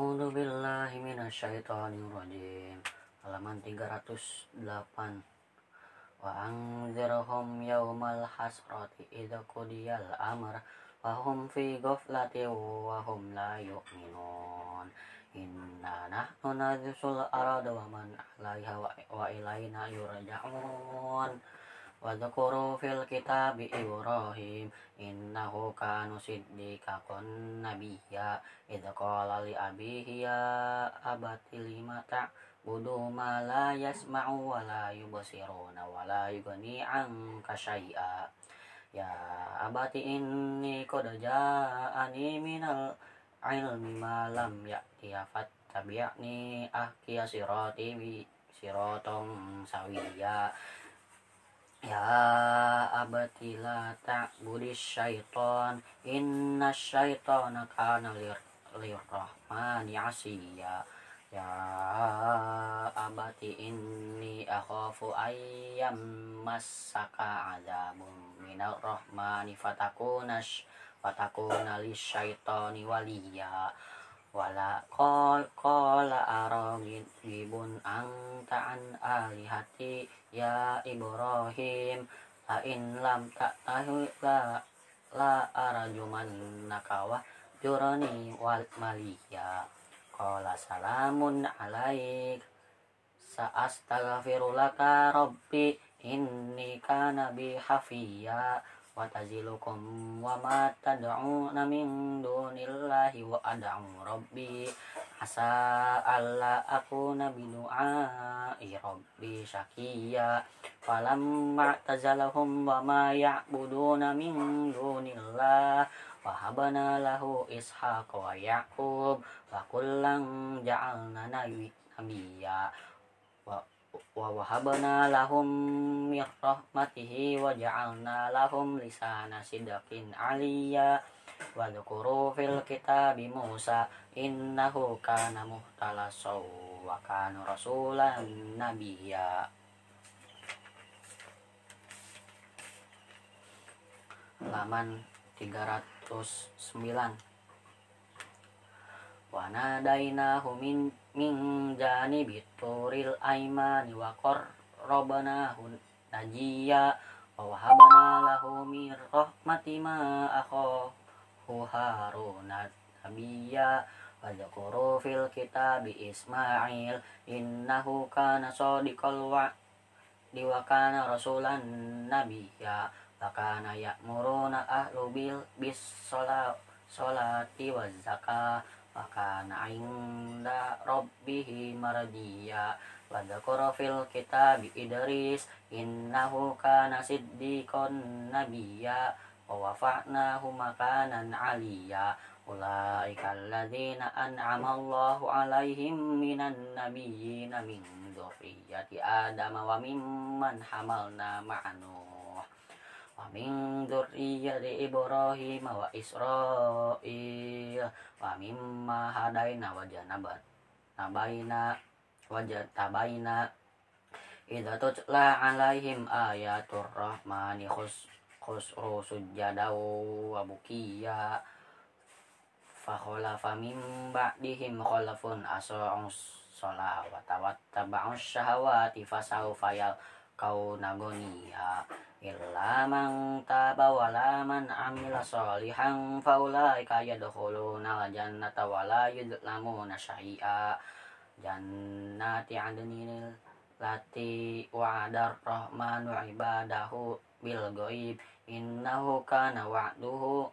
A'udzu billahi minasyaitonir rajim. Halaman 308. Wa anzirhum yaumal hasrati idza qudiyal amr wa hum fi ghaflati wa hum la yu'minun. Inna nahnu nadhisul arada wa man 'alaiha wa ilaina yurja'un. Wa dzakuru fil kitabi Ibrahim innahu kanu siddiqan nabiyya idza qala li abihi ya abati lima ta'budu ma la yasma'u wa la yubsiruna wa la yughni 'anka syai'a ya abati inni qad ja'ani minal ilmi ma lam ya'ti fattabi'ni Ya abati la ta'budis syaiton Inna syaitona kana lirrahmani asiya Ya abati inni akhafu ayyam masaka azabun minar rahmani fatakuna fatakuna lisyaitoni waliya wala qol qala aragibun anta an alihati ya Ibrahim la in lam ta'tahu la la arajuman nakawa jurani wal maliya. Qala salamun alaik sa'astaghfirulaka rabbi inni kana bi hafiya wa tazilukum wa ma tad'una min dunillahi wa ad'u rabbi. Asa alla akuna bi du'ai rabbi syakiya. Falamma tazalahum wa ma ya'buduna min dunillah. Wa habana lahu ishaq wa yaqub. Wa kullang ja'alna nabiyya wa wahabna lahum min rahmatihi wa ja'alna lahum lisana sidqin aliyya wa dzukuru fil kitabi Musa innahu kana muhtalasaw wa kana rasulan nabiyya. Halaman 309 wa nadainahu min min janibi turil aimani wa qarrabnahu najiya wa wahabna lahu min rahmati ma akhahu haruna nabiyya wa dzakuru fil kitabi ismail innahu kana shadiqal wa'di wa kana rasulan nabiyya wa kana ya'muruna ahlu bil bis salati waz zakah Fakana inda rabbihi mardiya wa fil kitabi Idris innahu kana siddiqan nabiyya wa wafa'nahu makanan aliyya ulaika alladzina an'ama Allahu alaihim minan nabiyyina min dzurriyyati Adam wa mimman hamalna ma'anu wa min dzurriyyati Ibrahim wa Israil wa mimma hadaina wa janabat nabaina wa khusru sujjadaw wa bukiya fa khalafa min ba'dihim khalafun asa'u sholawata wa taba'us syahawati fasawfa kau nagoniya illa man taba wala man amila sholihan faulaika yadkhuluna jannata wala yudlamuna syai'a. Jannati adnil lati wa'adar rahmanu ibadahu bil ghaib. Innahu kana wa'duhu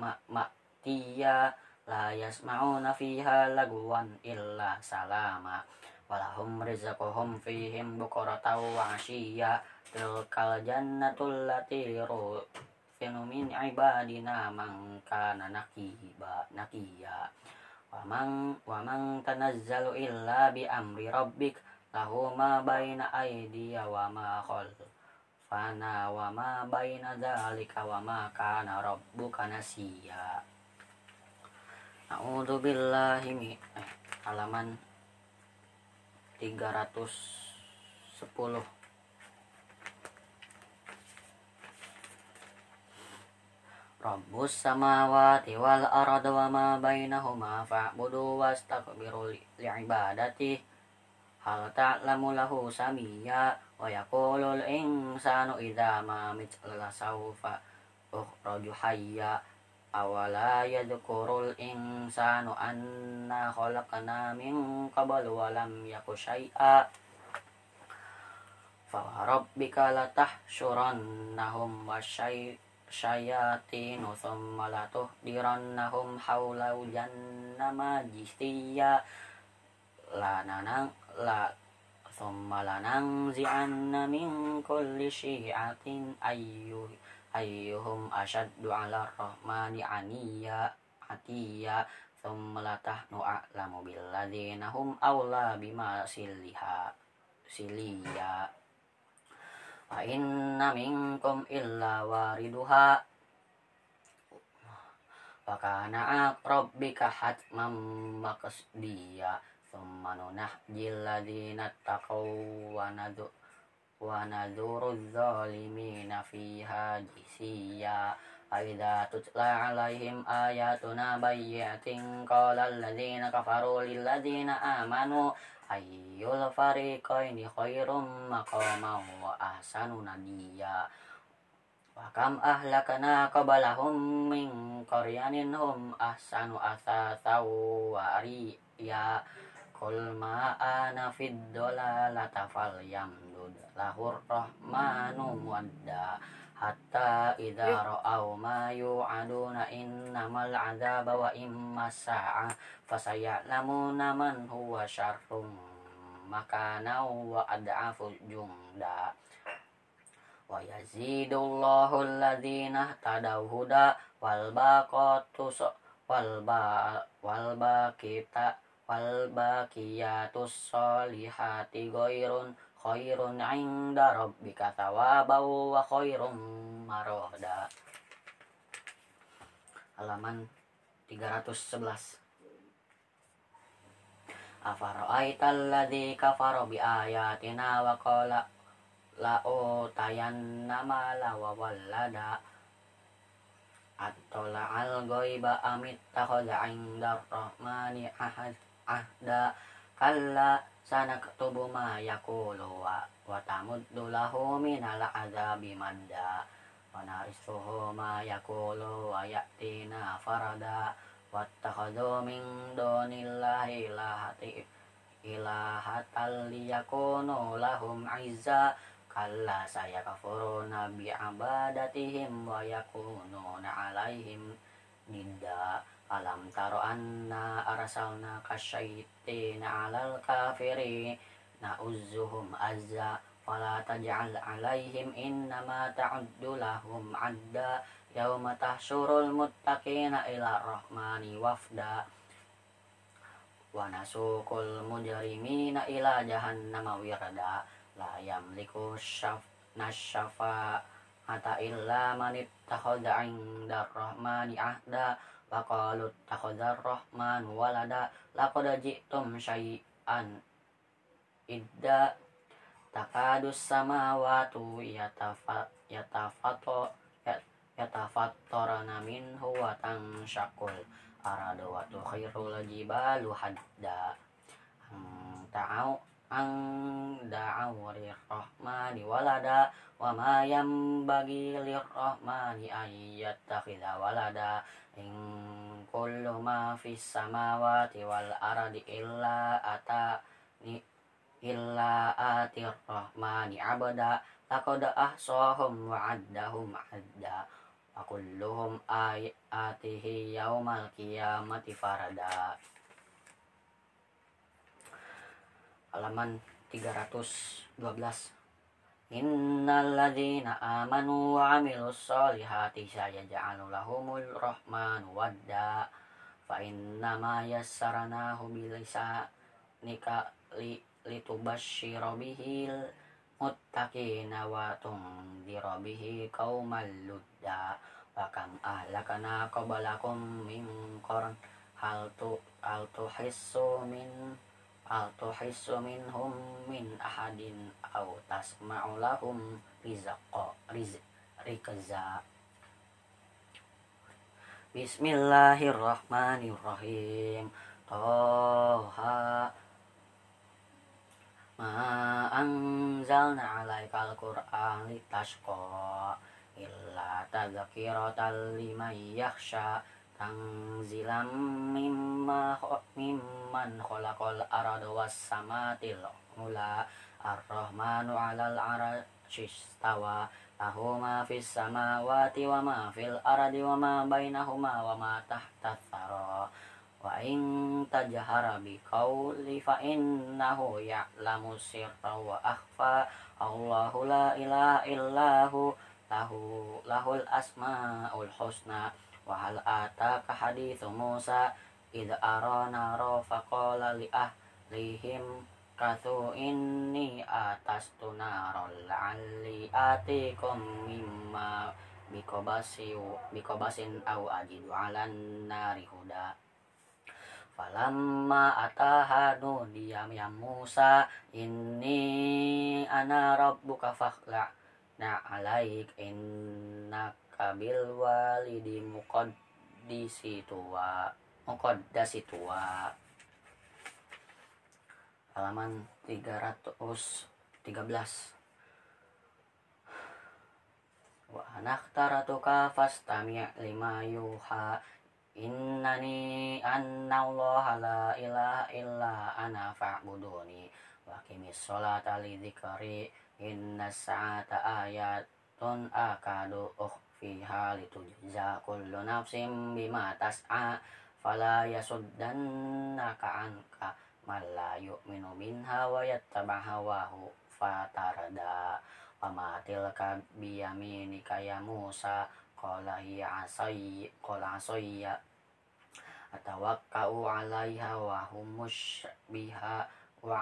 ma'tiya. La yasma'una fiha laguwan illa salama. Walahum rizquhum fihim bukratan wa asyiya tilkal jannatul lati rufinu min ibadina man kana nakiba nakiya wa man wa man tanazzalu illa bi amri rabbik lahu ma baina aydiya wa ma khalfana wa ma baina dzalika wa ma kana rabbuka nasiya. A'udzu billahi min eh, halaman 310 Rabbus samawati wal arda wa ma bainahuma fa'budu wastaqbiru li'ibadati hal ta'lamu lahu samiyya wa yaqulul insanu idza ma mitla sawfa ukhraju hayya awala yadhkurul insanu anna khalaqna min qablu wa lam yaku syai'a fa rabbika latahsyurannahum wa syayatinu thumma latuhdirannahum hawla jannama jithiya la nanang la thumma lanangzi'anna min kulli syi'atin ayyuh ayyuhum asyaddu ala rahmani aniya atiya. Thumma latahnu a'lamu billadzina hum awla bima siliha siliya wa inna minkum illa wariduha. Wa kana rabbika thumma nunahjil ladzina taqaw wa nadu wa nadhuru zalimina fiha jisiya. Aida tutla alaihim ayatuna bayyatin qala alladhina kafaru lilladhina amanu ayyul fariqaini khairum maqaman wa ahsanu nadiya wa kam ahlakana qabalahum min qaryanin hum ahsanu Kul ma'ana fid dolalata fal yamdud lahur rahmanu muadda hatta idza ra'aw ma yu'aduna innamal adzaba wa imma sa'a fasaya'lamuna man huwa syarrum makana wa ad'afu junda wa yazidullahu alladhina tadaw huda wal baqatu wal ba wal baqita wal baqiyatus solihati ghairun khairun 'inda rabbika thawaban wa khairum maroda halaman 311 Afara'aital ladzi kafara bi ayatina wa qala la utayanna mala wa wallada Atola al ghaiba amit takhadha 'inda rahmani ahad ahda kalla sanaktubu ma yaqulu wa wa tamuddu lahu minal azabi madda. Wa narisuhu ma yaqulu wa ya'tina farada. Wattakhadhu min dunillahi ilahati ilahatal liyakunu lahum izza. Kalla sayakfuruna bi'abadatihim wa yakununa alaihim nidda Alam taro anna arsalna kasyaitina alal kafiri na'uzzuhum azza fala taj'al alaihim innama ta'uddu lahum adda yauma tahsyurul muttaqina ila rahmani wafda. Wa nasukul mujrimina ila jahannama wirda la yamliku syaf nasyafa ata illa man 'inda rahmani ahda Waqalu takhadar rahman walada laqad ji'tum syai'an idda takadus samawatu yatafa yatafato yatafattarana minhu wa tanshaqul aradu wa tukhiru jibalu hadda. Ta'au ang da'aw rahmani walada wa ma yambagi lirrahmani ayyattakhidha walada. In kullu ma fis samawati wal ardi illa ata ni illa atir rahmani abada. Laqad ahsahum wa addahum adda. Wa kulluhum ayatihi yaumal qiyamati farada halaman 312 Innal ladzina amanu wa 'amilus solihati sayaj'alu lahumul rahmanu wadda. Fa inna ma yassarnahu bilisanika li litubashshira bihil muttaqina wa tunzira bihi qaumal ludda. Wa kam ahlakana qablakum min qarn. Hal tu hal tuhissu min Al tuhissu minhum min ahadin aw tasma'u lahum rizqa riz rikza. Bismillahirrahmanirrahim. Toha Ma anzalna alaikal qur'an litashqa Illa tadhkiratan liman yakhsha Tangzilam mimma mimman khalaqal arada was samatil ula. Ar-Rahmanu 'alal 'arsy istawa. Lahu ma fis samawati wa ma fil ardi wa ma bainahuma wa ma tahta thara wa in tajhara bi qawli fa innahu ya'lamu sirra wa akhfa. Allahu la ilaha illahu lahu lahul asmaul husna wa hal ataka hadithu Musa id arana ra faqala li ahlihim kathu inni atas tunarol la'alli atikum mimma bikobasi bikobasin au ajidu alan nari huda. Falamma atahanu diyam ya Musa inni ana rabbuka fakhla na alaik innaka bil walidi muqaddisi tuwa muqaddasi tuwa halaman 313 wa anaktaratuka fastami' lima yuha. Innani annallaha la ilaha illa ana fa'buduni. Wa qimis sholata li dzikri inna sa'ata ayatun akadu ukhfiha litujza kullu nafsin bima tas'a fala yasuddannaka anka man la yu'minu minha wa yattaba hawahu fatarada wa ma tilka biyaminika ya Musa qala hiya asai qala asayya atawakkau 'alaiha wa humush biha wa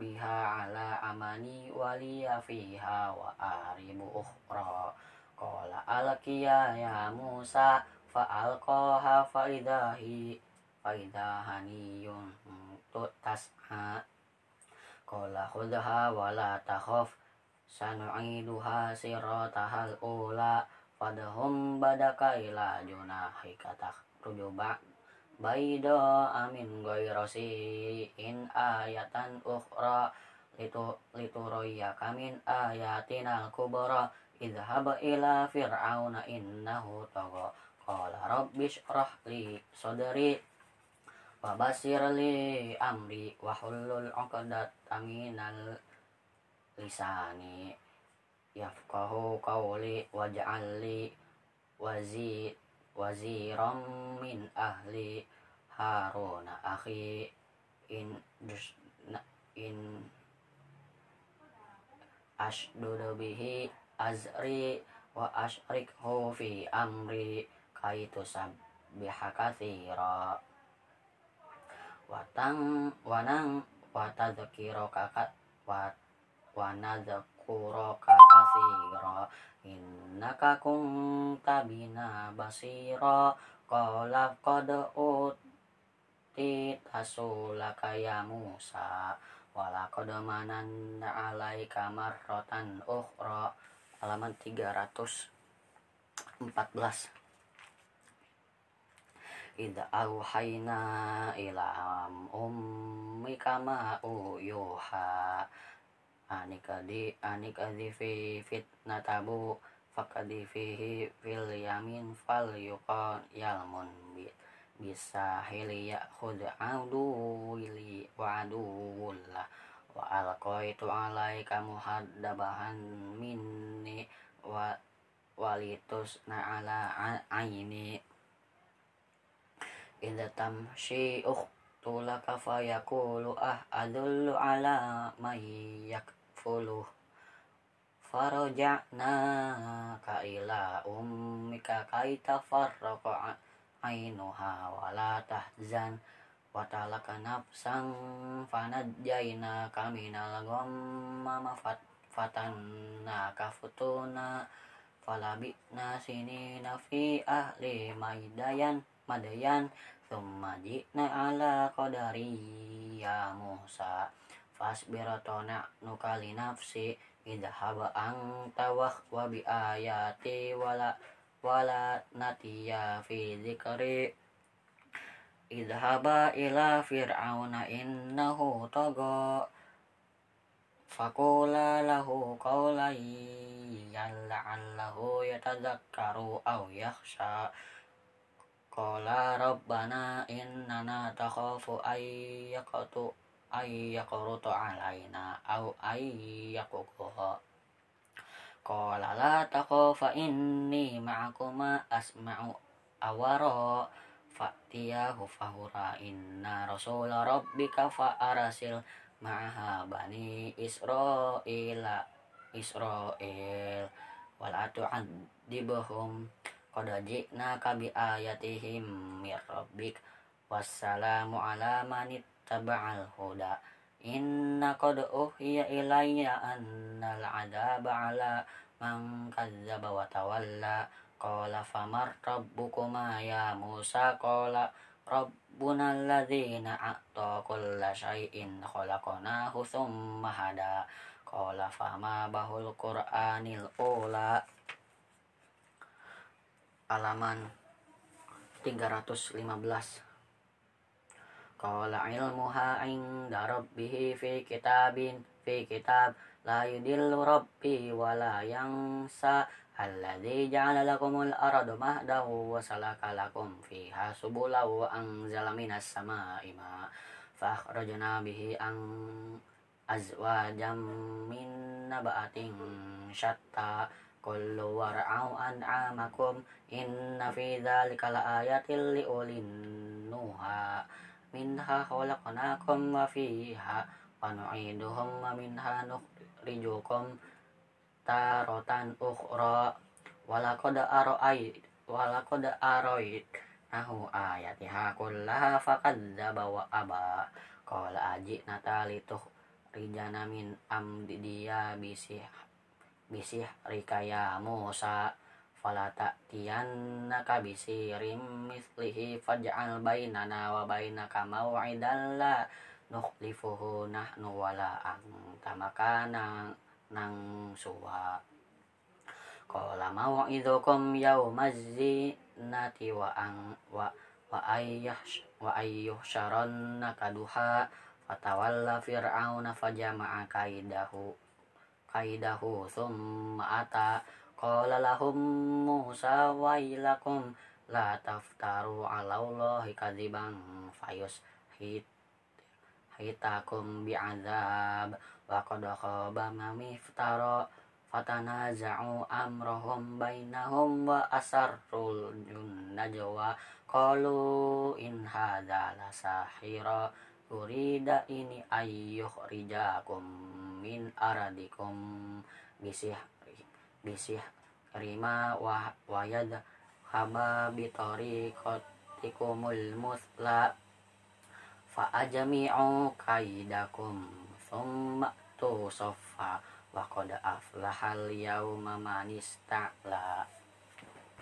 biha ala amani waliya fiha wa aribu ukhra qala alqiya ya Musa fa alqaha fa idahi fa idahaniyun tas'a Qala khudha wa la takhaf sanu'iduha siratahal ula fadhum badaka ila junahika rujuba baida amin ghairasi in ayatan ukhra litu roya kamin ayatina kubra idhhab ila fir'auna innahu tagha. Qala rabbish li sadri Wabasir li amri wa hulul 'uqdatam lisani yafqahu qawli waj'al li wazi min ahli haruna akhi in in ashdud bihi azri wa ashrikhu fi amri kaitu sabbihaka katsira. Watang wanang watadzakiro kakat wat wanadzakuro kakasiro innaka kunta bina basiro qala qad uti tasulaka ya Musa. Wala qad mananna alaika marratan ukhra halaman 314 Ida auhayna ila ummika ma uyuha. Anika di anika di fi fitnatabu fakadi fihi fil yamin fal yuqan yalmun bi bisa hiliya khud adu wili wa aduwullah wa alqaitu alaika muhaddabahan minni wa walitus na ala aini. Idza tamshi ukhtulaka fayaqulu ah adullu ala may yakfulu. Faraja'na ka ila ummika kai tafarraqa ainuha wala tahzan wa talaka nafsan fanajjaina kaminal ghamma mafat fatanna kafutuna. Falabitna sinina fi ahli maidayan madayan. Thumma ji'na ala qadari ya Musa. Fasbiratona nukali nafsi idhaba anta wa bi ayati wala wala natiya fi idhaba ila fir'auna innahu tagha Fakula lahu qawlan la'allahu yatadzakkaru aw yakhsha. Qala rabbana innana takhafu ay yaqtu ay yaqrutu alaina aw ay yaqukuha Qala la takhafa inni ma'akuma asma'u awara fa'tiyahu fahura inna rasula rabbika fa'arasil ma'aha bani Israila Israel wala tu'adzibhum qad ji'naka bi ayatihim mir rabbik. Wassalamu ala man ittaba'al huda. Inna qad uhiya ilayya annal adaba ala man kazzaba wa tawalla qala famar rabbukuma ya Musa qala Rabbuna alladhina a'ta kulla syai'in khalaqnahu thumma hada Qala fama bahul Qur'anil ula. Alaman 315 Qala ilmuha inda rabbihi fi kitabin fi kitab. La yudillu rabbi wa la yansa Alladzi ja'ala lakumul arda mahdahu wa salaka lakum fiha subula wa anzala minas sama'i ma fa akhrajna bihi an azwajam min nabatin syatta kullu war'au an'amakum inna fi dzalika laayatil liulin nuha minha khalaqnakum wa taratan ukhra walaqad aro'ait walaqad aro'it. Nahu ayatiha kullaha faqadzaba wa aba. Qala natali tuh rijana min amdiya bisih bisih rikaya Musa. Falata tiyannaka bisirim mislihi faj'al bainana wa bainaka maw'idan la nukhlifuhu nahnu wala anta makana nang suwa Qala maw'idukum yaumazinati wa ang wa wa ayyah wa ayyuh syaronna kaduha fatawalla fir'auna fajama'a kaidahu kaidahu thumma ata. Qala lahum musa wailakum la taftaru ala allahi kadziban fayus hit hitakum bi'adzab wa qad khaba man iftara fatanaza'u amrahum bainahum wa asarrul najwa qalu in hadza la sahira urida ini ayyuh rijakum min aradikum. Bisih bisih rima wa wayad haba bitori kotikumul musla fa ajmi'u kaidakum summa tu sofa wa qad aflahal yauma man ista'la